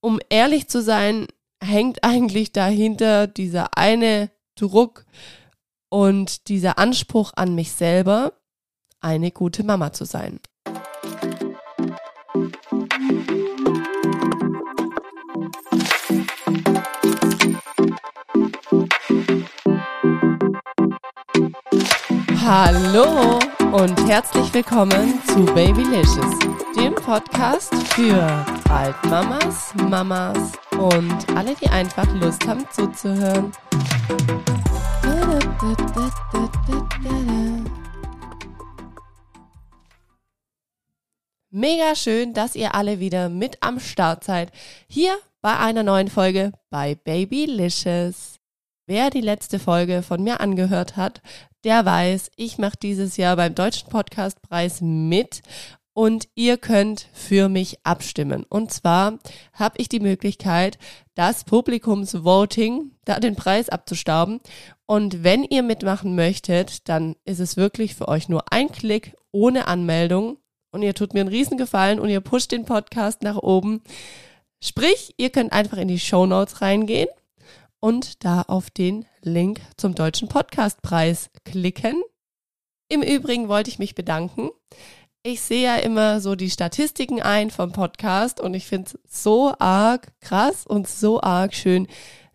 um ehrlich zu sein, hängt eigentlich dahinter dieser eine Druck und dieser Anspruch an mich selber, eine gute Mama zu sein. Hallo und herzlich willkommen zu Babylicious, dem Podcast für Altmamas, Mamas und alle, die einfach Lust haben zuzuhören. Mega schön, dass ihr alle wieder mit am Start seid. Hier bei einer neuen Folge bei Babylicious. Wer die letzte Folge von mir angehört hat, der weiß, ich mache dieses Jahr beim Deutschen Podcastpreis mit und ihr könnt für mich abstimmen. Und zwar habe ich die Möglichkeit, das Publikumsvoting, da den Preis abzustauben. Und wenn ihr mitmachen möchtet, dann ist es wirklich für euch nur ein Klick ohne Anmeldung. Und ihr tut mir einen Riesengefallen und ihr pusht den Podcast nach oben. Sprich, ihr könnt einfach in die Show Notes reingehen und da auf den Link zum Deutschen Podcastpreis klicken. Im Übrigen wollte ich mich bedanken. Ich sehe ja immer so die Statistiken ein vom Podcast und ich finde es so arg krass und so arg schön,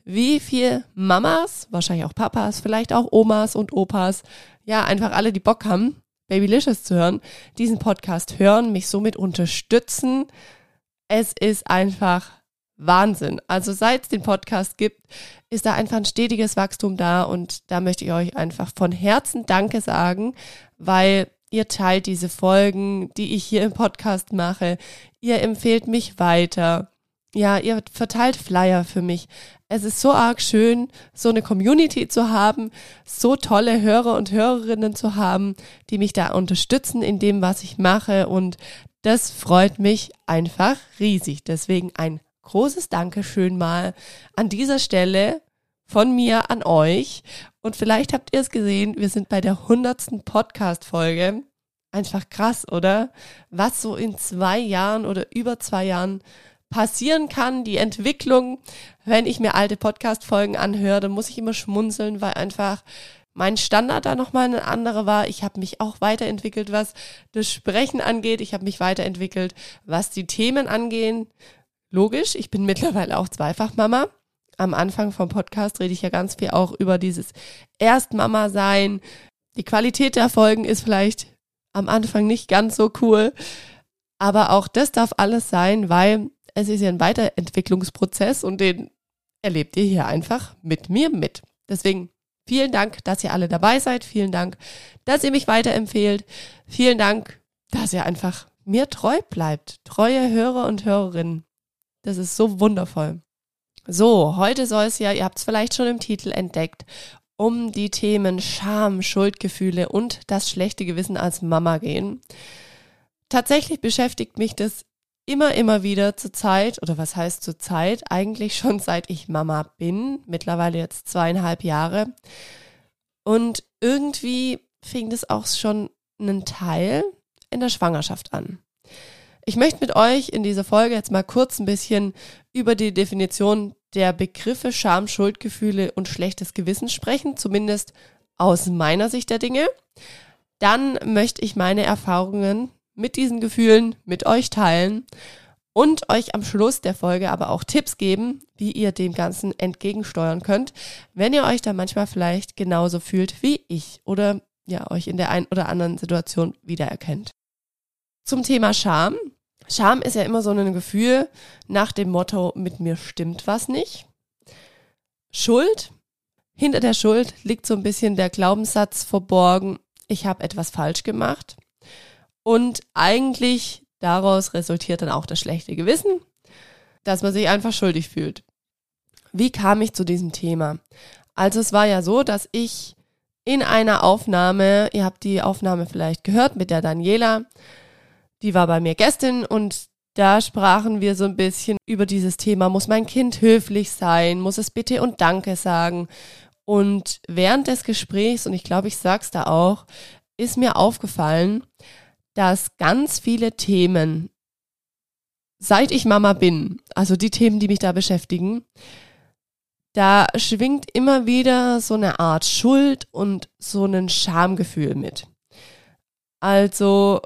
wie viel Mamas, wahrscheinlich auch Papas, vielleicht auch Omas und Opas, ja, einfach alle, die Bock haben, Babylicious zu hören, diesen Podcast hören, mich somit unterstützen. Es ist einfach Wahnsinn. Also seit es den Podcast gibt, ist da einfach ein stetiges Wachstum da und da möchte ich euch einfach von Herzen Danke sagen, weil ihr teilt diese Folgen, die ich hier im Podcast mache. Ihr empfehlt mich weiter. Ja, ihr verteilt Flyer für mich. Es ist so arg schön, so eine Community zu haben, so tolle Hörer und Hörerinnen zu haben, die mich da unterstützen in dem, was ich mache und das freut mich einfach riesig. Deswegen ein großes Dankeschön mal an dieser Stelle von mir an euch. Und vielleicht habt ihr es gesehen, wir sind bei der hundertsten Podcast-Folge. Einfach krass, oder? Was so in zwei Jahren oder über zwei Jahren passieren kann, die Entwicklung. Wenn ich mir alte Podcast-Folgen anhöre, dann muss ich immer schmunzeln, weil einfach mein Standard da nochmal ein anderer war. Ich habe mich auch weiterentwickelt, was das Sprechen angeht. Ich habe mich weiterentwickelt, was die Themen angehen. Logisch, ich bin mittlerweile auch Zweifachmama. Am Anfang vom Podcast rede ich ja ganz viel auch über dieses Erstmama sein. Die Qualität der Folgen ist vielleicht am Anfang nicht ganz so cool, aber auch das darf alles sein, weil es ist ja ein Weiterentwicklungsprozess und den erlebt ihr hier einfach mit mir mit. Deswegen vielen Dank, dass ihr alle dabei seid. Vielen Dank, dass ihr mich weiterempfehlt. Vielen Dank, dass ihr einfach mir treu bleibt. Treue Hörer und Hörerinnen. Das ist so wundervoll. So, heute soll es ja, ihr habt es vielleicht schon im Titel entdeckt, um die Themen Scham, Schuldgefühle und das schlechte Gewissen als Mama gehen. Tatsächlich beschäftigt mich das immer, immer wieder zur Zeit, oder was heißt zur Zeit? Eigentlich schon seit ich Mama bin, mittlerweile jetzt zweieinhalb Jahre. Und irgendwie fing das auch schon einen Teil in der Schwangerschaft an. Ich möchte mit euch in dieser Folge jetzt mal kurz ein bisschen über die Definition der Begriffe Scham, Schuldgefühle und schlechtes Gewissen sprechen, zumindest aus meiner Sicht der Dinge. Dann möchte ich meine Erfahrungen mit diesen Gefühlen mit euch teilen und euch am Schluss der Folge aber auch Tipps geben, wie ihr dem Ganzen entgegensteuern könnt, wenn ihr euch da manchmal vielleicht genauso fühlt wie ich oder ja, euch in der einen oder anderen Situation wiedererkennt. Zum Thema Scham. Scham ist ja immer so ein Gefühl nach dem Motto, mit mir stimmt was nicht. Schuld. Hinter der Schuld liegt so ein bisschen der Glaubenssatz verborgen, ich habe etwas falsch gemacht. Und eigentlich daraus resultiert dann auch das schlechte Gewissen, dass man sich einfach schuldig fühlt. Wie kam ich zu diesem Thema? Also es war ja so, dass ich in einer Aufnahme, ihr habt die Aufnahme vielleicht gehört mit der Daniela, die war bei mir Gästin und da sprachen wir so ein bisschen über dieses Thema, muss mein Kind höflich sein, muss es bitte und danke sagen. Und während des Gesprächs, und ich glaube, ich sag's da auch, ist mir aufgefallen, dass ganz viele Themen seit ich Mama bin, also die Themen, die mich da beschäftigen, da schwingt immer wieder so eine Art Schuld und so ein Schamgefühl mit. Also,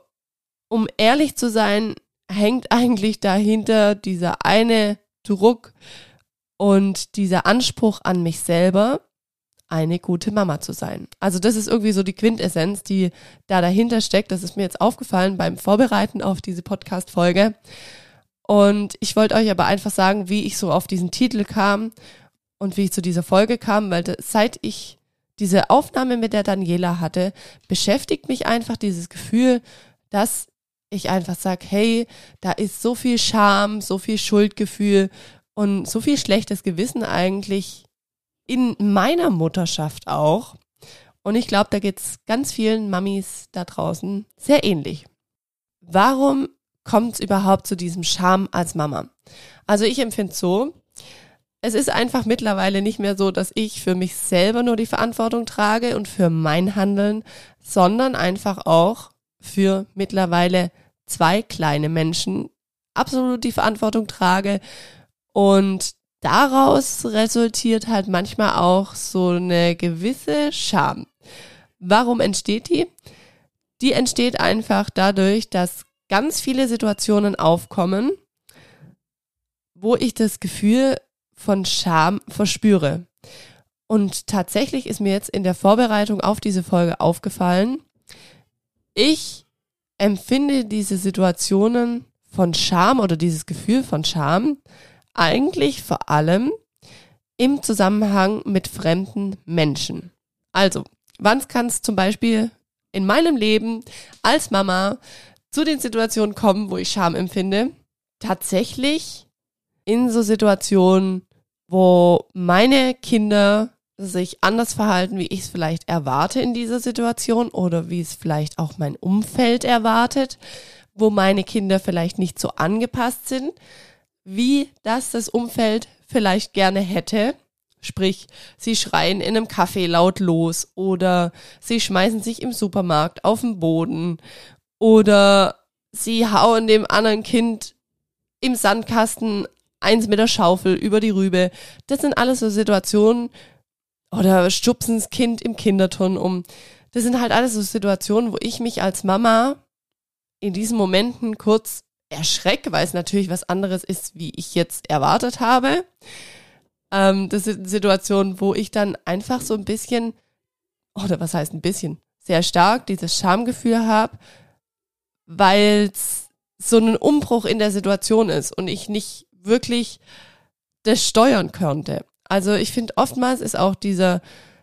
um ehrlich zu sein, hängt eigentlich dahinter dieser eine Druck und dieser Anspruch an mich selber, eine gute Mama zu sein. Also das ist irgendwie so die Quintessenz, die da dahinter steckt. Das ist mir jetzt aufgefallen beim Vorbereiten auf diese Podcast-Folge. Und ich wollte euch aber einfach sagen, wie ich so auf diesen Titel kam und wie ich zu dieser Folge kam, weil seit ich diese Aufnahme mit der Daniela hatte, beschäftigt mich einfach dieses Gefühl, dass ich einfach sage, hey, da ist so viel Scham, so viel Schuldgefühl und so viel schlechtes Gewissen eigentlich in meiner Mutterschaft auch. Und ich glaube, da geht es ganz vielen Mamis da draußen sehr ähnlich. Warum kommt es überhaupt zu diesem Scham als Mama? Also ich empfinde so, es ist einfach mittlerweile nicht mehr so, dass ich für mich selber nur die Verantwortung trage und für mein Handeln, sondern einfach auch für mittlerweile zwei kleine Menschen absolut die Verantwortung trage und daraus resultiert halt manchmal auch so eine gewisse Scham. Warum entsteht die? Die entsteht einfach dadurch, dass ganz viele Situationen aufkommen, wo ich das Gefühl von Scham verspüre. Und tatsächlich ist mir jetzt in der Vorbereitung auf diese Folge aufgefallen, ich empfinde diese Situationen von Scham oder dieses Gefühl von Scham eigentlich vor allem im Zusammenhang mit fremden Menschen. Also, wann kann es zum Beispiel in meinem Leben als Mama zu den Situationen kommen, wo ich Scham empfinde? Tatsächlich in so Situationen, wo meine Kinder sich anders verhalten, wie ich es vielleicht erwarte in dieser Situation oder wie es vielleicht auch mein Umfeld erwartet, wo meine Kinder vielleicht nicht so angepasst sind, wie das das Umfeld vielleicht gerne hätte. Sprich, sie schreien in einem Café laut los oder sie schmeißen sich im Supermarkt auf den Boden oder sie hauen dem anderen Kind im Sandkasten eins mit der Schaufel über die Rübe. Das sind alles so Situationen oder stupsen das Kind im Kinderturn um. Das sind halt alles so Situationen, wo ich mich als Mama in diesen Momenten kurz erschrecke, weil es natürlich was anderes ist, wie ich jetzt erwartet habe. Ähm, das sind Situationen, wo ich dann einfach so ein bisschen, oder was heißt ein bisschen, sehr stark dieses Schamgefühl habe, weil es so ein Umbruch in der Situation ist und ich nicht wirklich das steuern könnte. Also ich finde, oftmals ist auch dieser,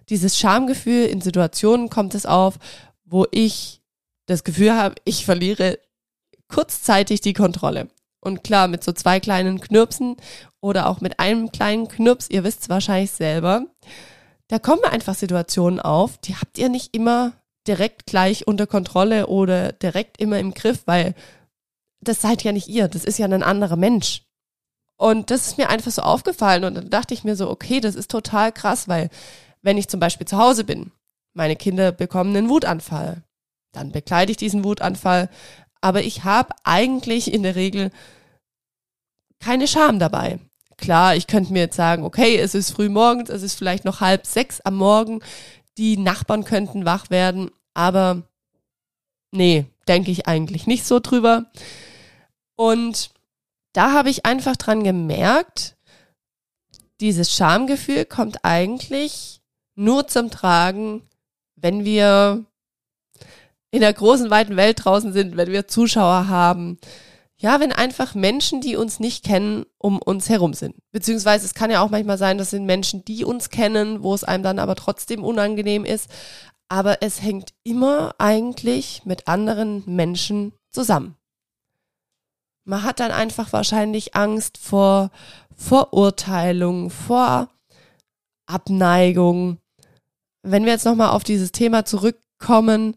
dieses Schamgefühl in Situationen kommt es auf, wo ich das Gefühl habe, ich verliere kurzzeitig die Kontrolle. Und klar, mit so zwei kleinen Knirpsen oder auch mit einem kleinen Knirps, ihr wisst es wahrscheinlich selber, da kommen einfach Situationen auf, die habt ihr nicht immer direkt gleich unter Kontrolle oder direkt immer im Griff, weil das seid ja nicht ihr, das ist ja ein anderer Mensch. Und das ist mir einfach so aufgefallen und dann dachte ich mir so, okay, das ist total krass, weil wenn ich zum Beispiel zu Hause bin, meine Kinder bekommen einen Wutanfall, dann bekleide ich diesen Wutanfall, aber ich habe eigentlich in der Regel keine Scham dabei. Klar, ich könnte mir jetzt sagen, okay, es ist früh morgens, es ist vielleicht noch halb sechs am Morgen, die Nachbarn könnten wach werden, aber nee, denke ich eigentlich nicht so drüber. Und da habe ich einfach dran gemerkt, dieses Schamgefühl kommt eigentlich nur zum Tragen, wenn wir in der großen, weiten Welt draußen sind, wenn wir Zuschauer haben. Ja, wenn einfach Menschen, die uns nicht kennen, um uns herum sind. Beziehungsweise es kann ja auch manchmal sein, das sind Menschen, die uns kennen, wo es einem dann aber trotzdem unangenehm ist. Aber es hängt immer eigentlich mit anderen Menschen zusammen. Man hat dann einfach wahrscheinlich Angst vor Vorurteilung, vor Abneigung. Wenn wir jetzt nochmal auf dieses Thema zurückkommen,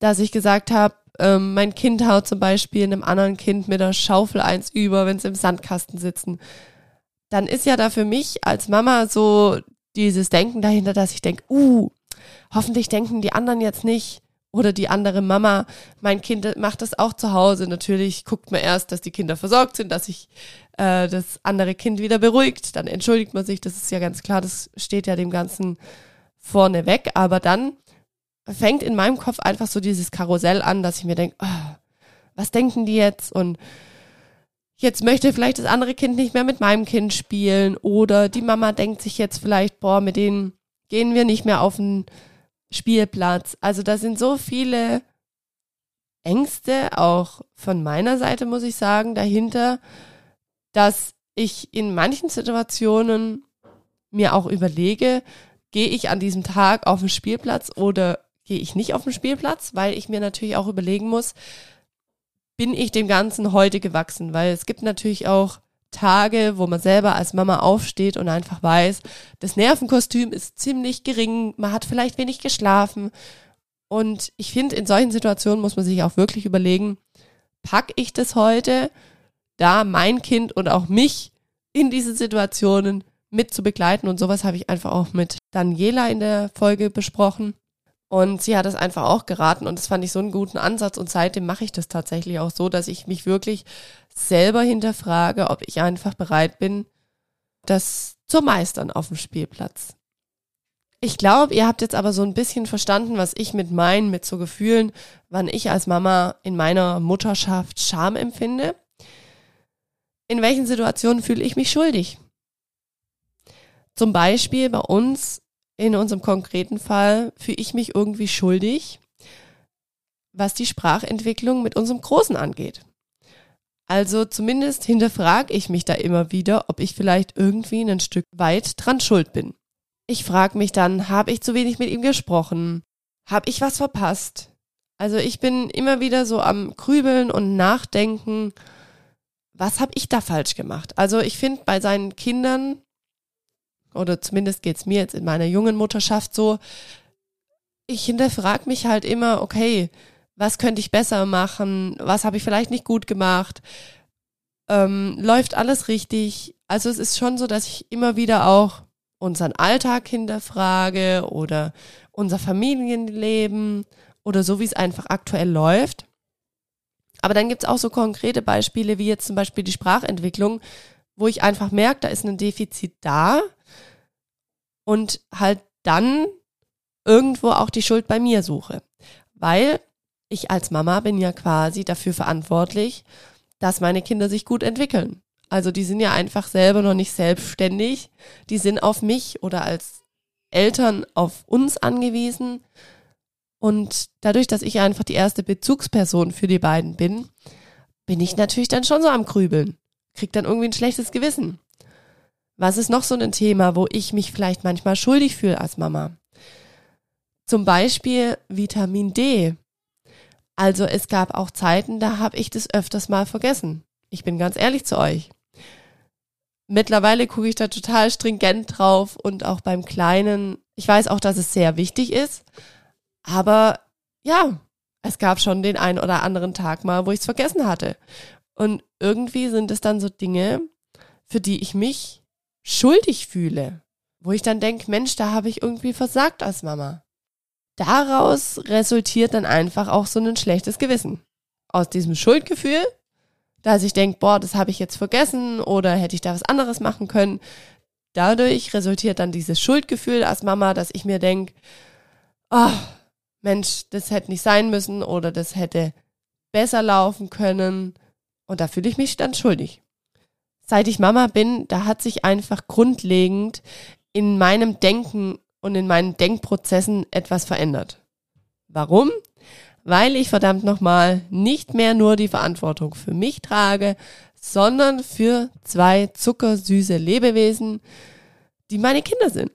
dass ich gesagt habe, ähm, mein Kind haut zum Beispiel einem anderen Kind mit der Schaufel eins über, wenn sie im Sandkasten sitzen, dann ist ja da für mich als Mama so dieses Denken dahinter, dass ich denke, uh, hoffentlich denken die anderen jetzt nicht, Oder die andere Mama, mein Kind macht das auch zu Hause. Natürlich guckt man erst, dass die Kinder versorgt sind, dass sich äh, das andere Kind wieder beruhigt. Dann entschuldigt man sich, das ist ja ganz klar, das steht ja dem Ganzen vorne weg. Aber dann fängt in meinem Kopf einfach so dieses Karussell an, dass ich mir denke, oh, was denken die jetzt? Und jetzt möchte vielleicht das andere Kind nicht mehr mit meinem Kind spielen. Oder die Mama denkt sich jetzt vielleicht, boah, mit denen gehen wir nicht mehr auf den Spielplatz. Also da sind so viele Ängste, auch von meiner Seite muss ich sagen, dahinter, dass ich in manchen Situationen mir auch überlege, gehe ich an diesem Tag auf den Spielplatz oder gehe ich nicht auf den Spielplatz, weil ich mir natürlich auch überlegen muss, bin ich dem Ganzen heute gewachsen, weil es gibt natürlich auch Tage, wo man selber als Mama aufsteht und einfach weiß, das Nervenkostüm ist ziemlich gering, man hat vielleicht wenig geschlafen. Und ich finde, in solchen Situationen muss man sich auch wirklich überlegen, pack ich das heute, da mein Kind und auch mich in diese Situationen mit zu begleiten. Und sowas habe ich einfach auch mit Daniela in der Folge besprochen. Und sie hat es einfach auch geraten und das fand ich so einen guten Ansatz und seitdem mache ich das tatsächlich auch so, dass ich mich wirklich selber hinterfrage, ob ich einfach bereit bin, das zu meistern auf dem Spielplatz. Ich glaube, ihr habt jetzt aber so ein bisschen verstanden, was ich mit meinen, mit so Gefühlen, wann ich als Mama in meiner Mutterschaft Scham empfinde. In welchen Situationen fühle ich mich schuldig? Zum Beispiel bei uns in unserem konkreten Fall fühle ich mich irgendwie schuldig, was die Sprachentwicklung mit unserem Großen angeht. Also zumindest hinterfrage ich mich da immer wieder, ob ich vielleicht irgendwie ein Stück weit dran schuld bin. Ich frage mich dann, habe ich zu wenig mit ihm gesprochen? Habe ich was verpasst? Also ich bin immer wieder so am Grübeln und Nachdenken, was habe ich da falsch gemacht? Also ich finde bei seinen Kindern oder zumindest geht's mir jetzt in meiner jungen Mutterschaft so, ich hinterfrage mich halt immer, okay, was könnte ich besser machen, was habe ich vielleicht nicht gut gemacht, ähm, läuft alles richtig. Also es ist schon so, dass ich immer wieder auch unseren Alltag hinterfrage oder unser Familienleben oder so, wie es einfach aktuell läuft. Aber dann gibt's auch so konkrete Beispiele, wie jetzt zum Beispiel die Sprachentwicklung, wo ich einfach merke, da ist ein Defizit da und halt dann irgendwo auch die Schuld bei mir suche. Weil ich als Mama bin ja quasi dafür verantwortlich, dass meine Kinder sich gut entwickeln. Also die sind ja einfach selber noch nicht selbstständig. Die sind auf mich oder als Eltern auf uns angewiesen. Und dadurch, dass ich einfach die erste Bezugsperson für die beiden bin, bin ich natürlich dann schon so am Grübeln. Krieg dann irgendwie ein schlechtes Gewissen. Was ist noch so ein Thema, wo ich mich vielleicht manchmal schuldig fühle als Mama? Zum Beispiel Vitamin D. Also es gab auch Zeiten, da habe ich das öfters mal vergessen. Ich bin ganz ehrlich zu euch. Mittlerweile gucke ich da total stringent drauf und auch beim Kleinen. Ich weiß auch, dass es sehr wichtig ist. Aber ja, es gab schon den einen oder anderen Tag mal, wo ich es vergessen hatte. Und irgendwie sind es dann so Dinge, für die ich mich schuldig fühle, wo ich dann denke, Mensch, da habe ich irgendwie versagt als Mama. Daraus resultiert dann einfach auch so ein schlechtes Gewissen. Aus diesem Schuldgefühl, dass ich denke, boah, das habe ich jetzt vergessen oder hätte ich da was anderes machen können. Dadurch resultiert dann dieses Schuldgefühl als Mama, dass ich mir denke, oh, Mensch, das hätte nicht sein müssen oder das hätte besser laufen können. Und da fühle ich mich dann schuldig seit ich Mama bin, da hat sich einfach grundlegend in meinem Denken und in meinen Denkprozessen etwas verändert. Warum? Weil ich verdammt nochmal nicht mehr nur die Verantwortung für mich trage, sondern für zwei zuckersüße Lebewesen, die meine Kinder sind.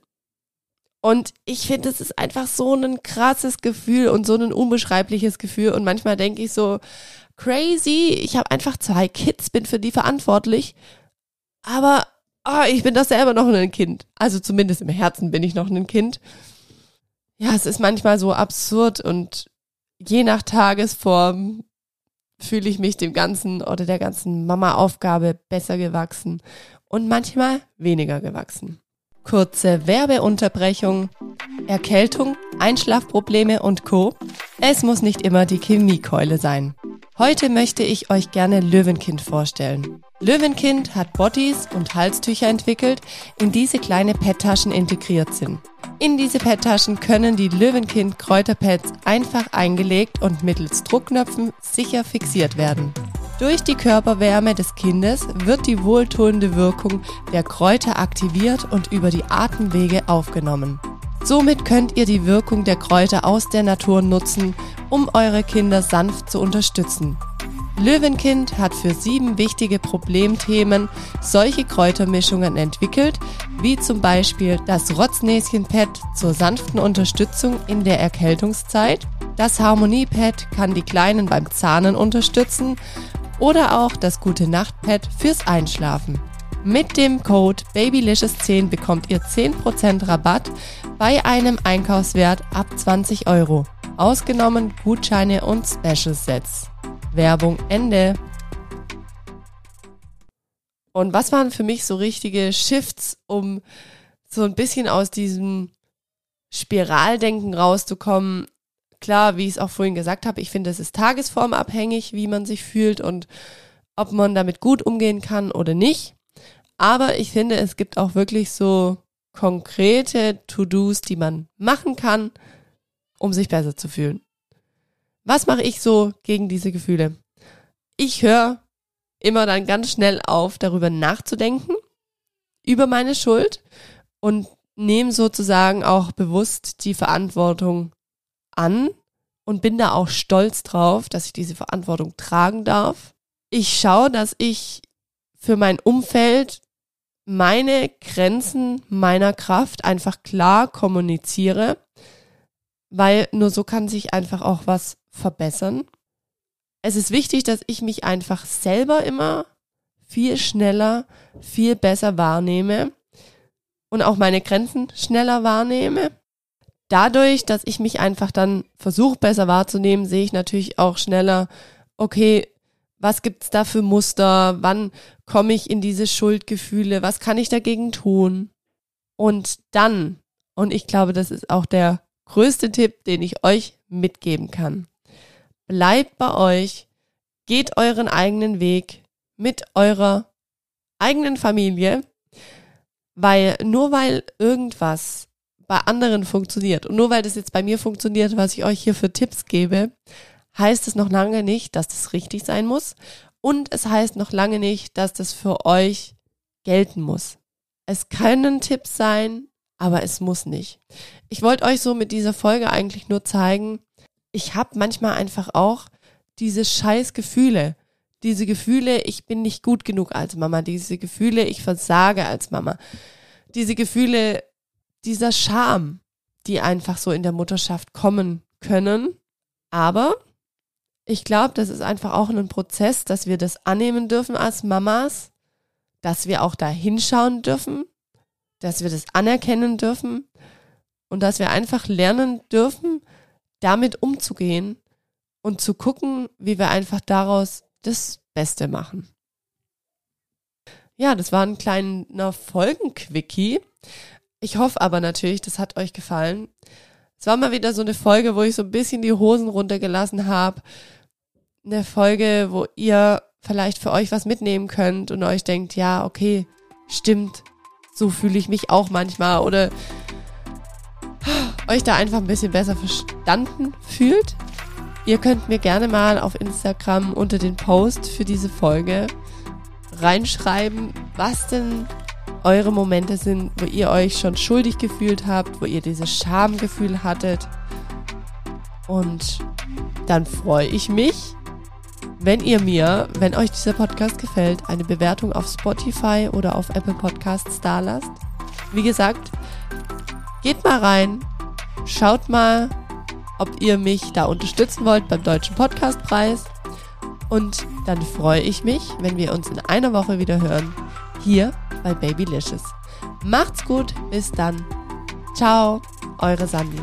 Und ich finde, es ist einfach so ein krasses Gefühl und so ein unbeschreibliches Gefühl. Und manchmal denke ich so, crazy, ich habe einfach zwei Kids, bin für die verantwortlich aber oh, ich bin doch selber noch ein Kind. Also zumindest im Herzen bin ich noch ein Kind. Ja, es ist manchmal so absurd und je nach Tagesform fühle ich mich dem ganzen oder der ganzen Mama-Aufgabe besser gewachsen und manchmal weniger gewachsen. kurze Werbeunterbrechung, Erkältung, Einschlafprobleme und Co. Es muss nicht immer die Chemiekeule sein. Heute möchte ich euch gerne Löwenkind vorstellen. Löwenkind hat Bodies und Halstücher entwickelt, in diese kleine PET-Taschen integriert sind. In diese PET-Taschen können die Löwenkind Kräuterpads einfach eingelegt und mittels Druckknöpfen sicher fixiert werden. Durch die Körperwärme des Kindes wird die wohltuende Wirkung der Kräuter aktiviert und über die Atemwege aufgenommen. Somit könnt ihr die Wirkung der Kräuter aus der Natur nutzen, um eure Kinder sanft zu unterstützen. Löwenkind hat für sieben wichtige Problemthemen solche Kräutermischungen entwickelt, wie zum Beispiel das Rotznäschen-Pad zur sanften Unterstützung in der Erkältungszeit, das Harmonie-Pad kann die Kleinen beim Zahnen unterstützen oder auch das Gute Nacht Pad fürs Einschlafen. Mit dem Code Babylicious10 bekommt ihr 10% Rabatt bei einem Einkaufswert ab 20 Euro. Ausgenommen Gutscheine und Special Sets. Werbung Ende. Und was waren für mich so richtige Shifts, um so ein bisschen aus diesem Spiraldenken rauszukommen? Klar, wie ich es auch vorhin gesagt habe, ich finde, es ist tagesformabhängig, wie man sich fühlt und ob man damit gut umgehen kann oder nicht. Aber ich finde, es gibt auch wirklich so konkrete To-Dos, die man machen kann, um sich besser zu fühlen. Was mache ich so gegen diese Gefühle? Ich höre immer dann ganz schnell auf, darüber nachzudenken, über meine Schuld und nehme sozusagen auch bewusst die Verantwortung an und bin da auch stolz drauf, dass ich diese Verantwortung tragen darf. Ich schaue, dass ich für mein Umfeld meine Grenzen meiner Kraft einfach klar kommuniziere, weil nur so kann sich einfach auch was verbessern. Es ist wichtig, dass ich mich einfach selber immer viel schneller, viel besser wahrnehme und auch meine Grenzen schneller wahrnehme dadurch, dass ich mich einfach dann versuche besser wahrzunehmen, sehe ich natürlich auch schneller, okay, was gibt's da für Muster? Wann komme ich in diese Schuldgefühle? Was kann ich dagegen tun? Und dann, und ich glaube, das ist auch der größte Tipp, den ich euch mitgeben kann. Bleibt bei euch, geht euren eigenen Weg mit eurer eigenen Familie, weil nur weil irgendwas bei anderen funktioniert. Und nur weil das jetzt bei mir funktioniert, was ich euch hier für Tipps gebe, heißt es noch lange nicht, dass das richtig sein muss. Und es heißt noch lange nicht, dass das für euch gelten muss. Es können Tipps sein, aber es muss nicht. Ich wollte euch so mit dieser Folge eigentlich nur zeigen, ich habe manchmal einfach auch diese scheiß Gefühle. Diese Gefühle, ich bin nicht gut genug als Mama. Diese Gefühle, ich versage als Mama. Diese Gefühle, dieser Scham, die einfach so in der Mutterschaft kommen können. Aber ich glaube, das ist einfach auch ein Prozess, dass wir das annehmen dürfen als Mamas, dass wir auch da hinschauen dürfen, dass wir das anerkennen dürfen und dass wir einfach lernen dürfen, damit umzugehen und zu gucken, wie wir einfach daraus das Beste machen. Ja, das war ein kleiner Folgenquickie. Ich hoffe aber natürlich, das hat euch gefallen. Es war mal wieder so eine Folge, wo ich so ein bisschen die Hosen runtergelassen habe. Eine Folge, wo ihr vielleicht für euch was mitnehmen könnt und euch denkt, ja, okay, stimmt, so fühle ich mich auch manchmal oder euch da einfach ein bisschen besser verstanden fühlt. Ihr könnt mir gerne mal auf Instagram unter den Post für diese Folge reinschreiben, was denn eure Momente sind, wo ihr euch schon schuldig gefühlt habt, wo ihr dieses Schamgefühl hattet. Und dann freue ich mich, wenn ihr mir, wenn euch dieser Podcast gefällt, eine Bewertung auf Spotify oder auf Apple Podcasts da lasst. Wie gesagt, geht mal rein, schaut mal, ob ihr mich da unterstützen wollt beim Deutschen Podcastpreis. Und dann freue ich mich, wenn wir uns in einer Woche wieder hören. Hier bei Babylicious. Macht's gut, bis dann. Ciao, eure Sandy.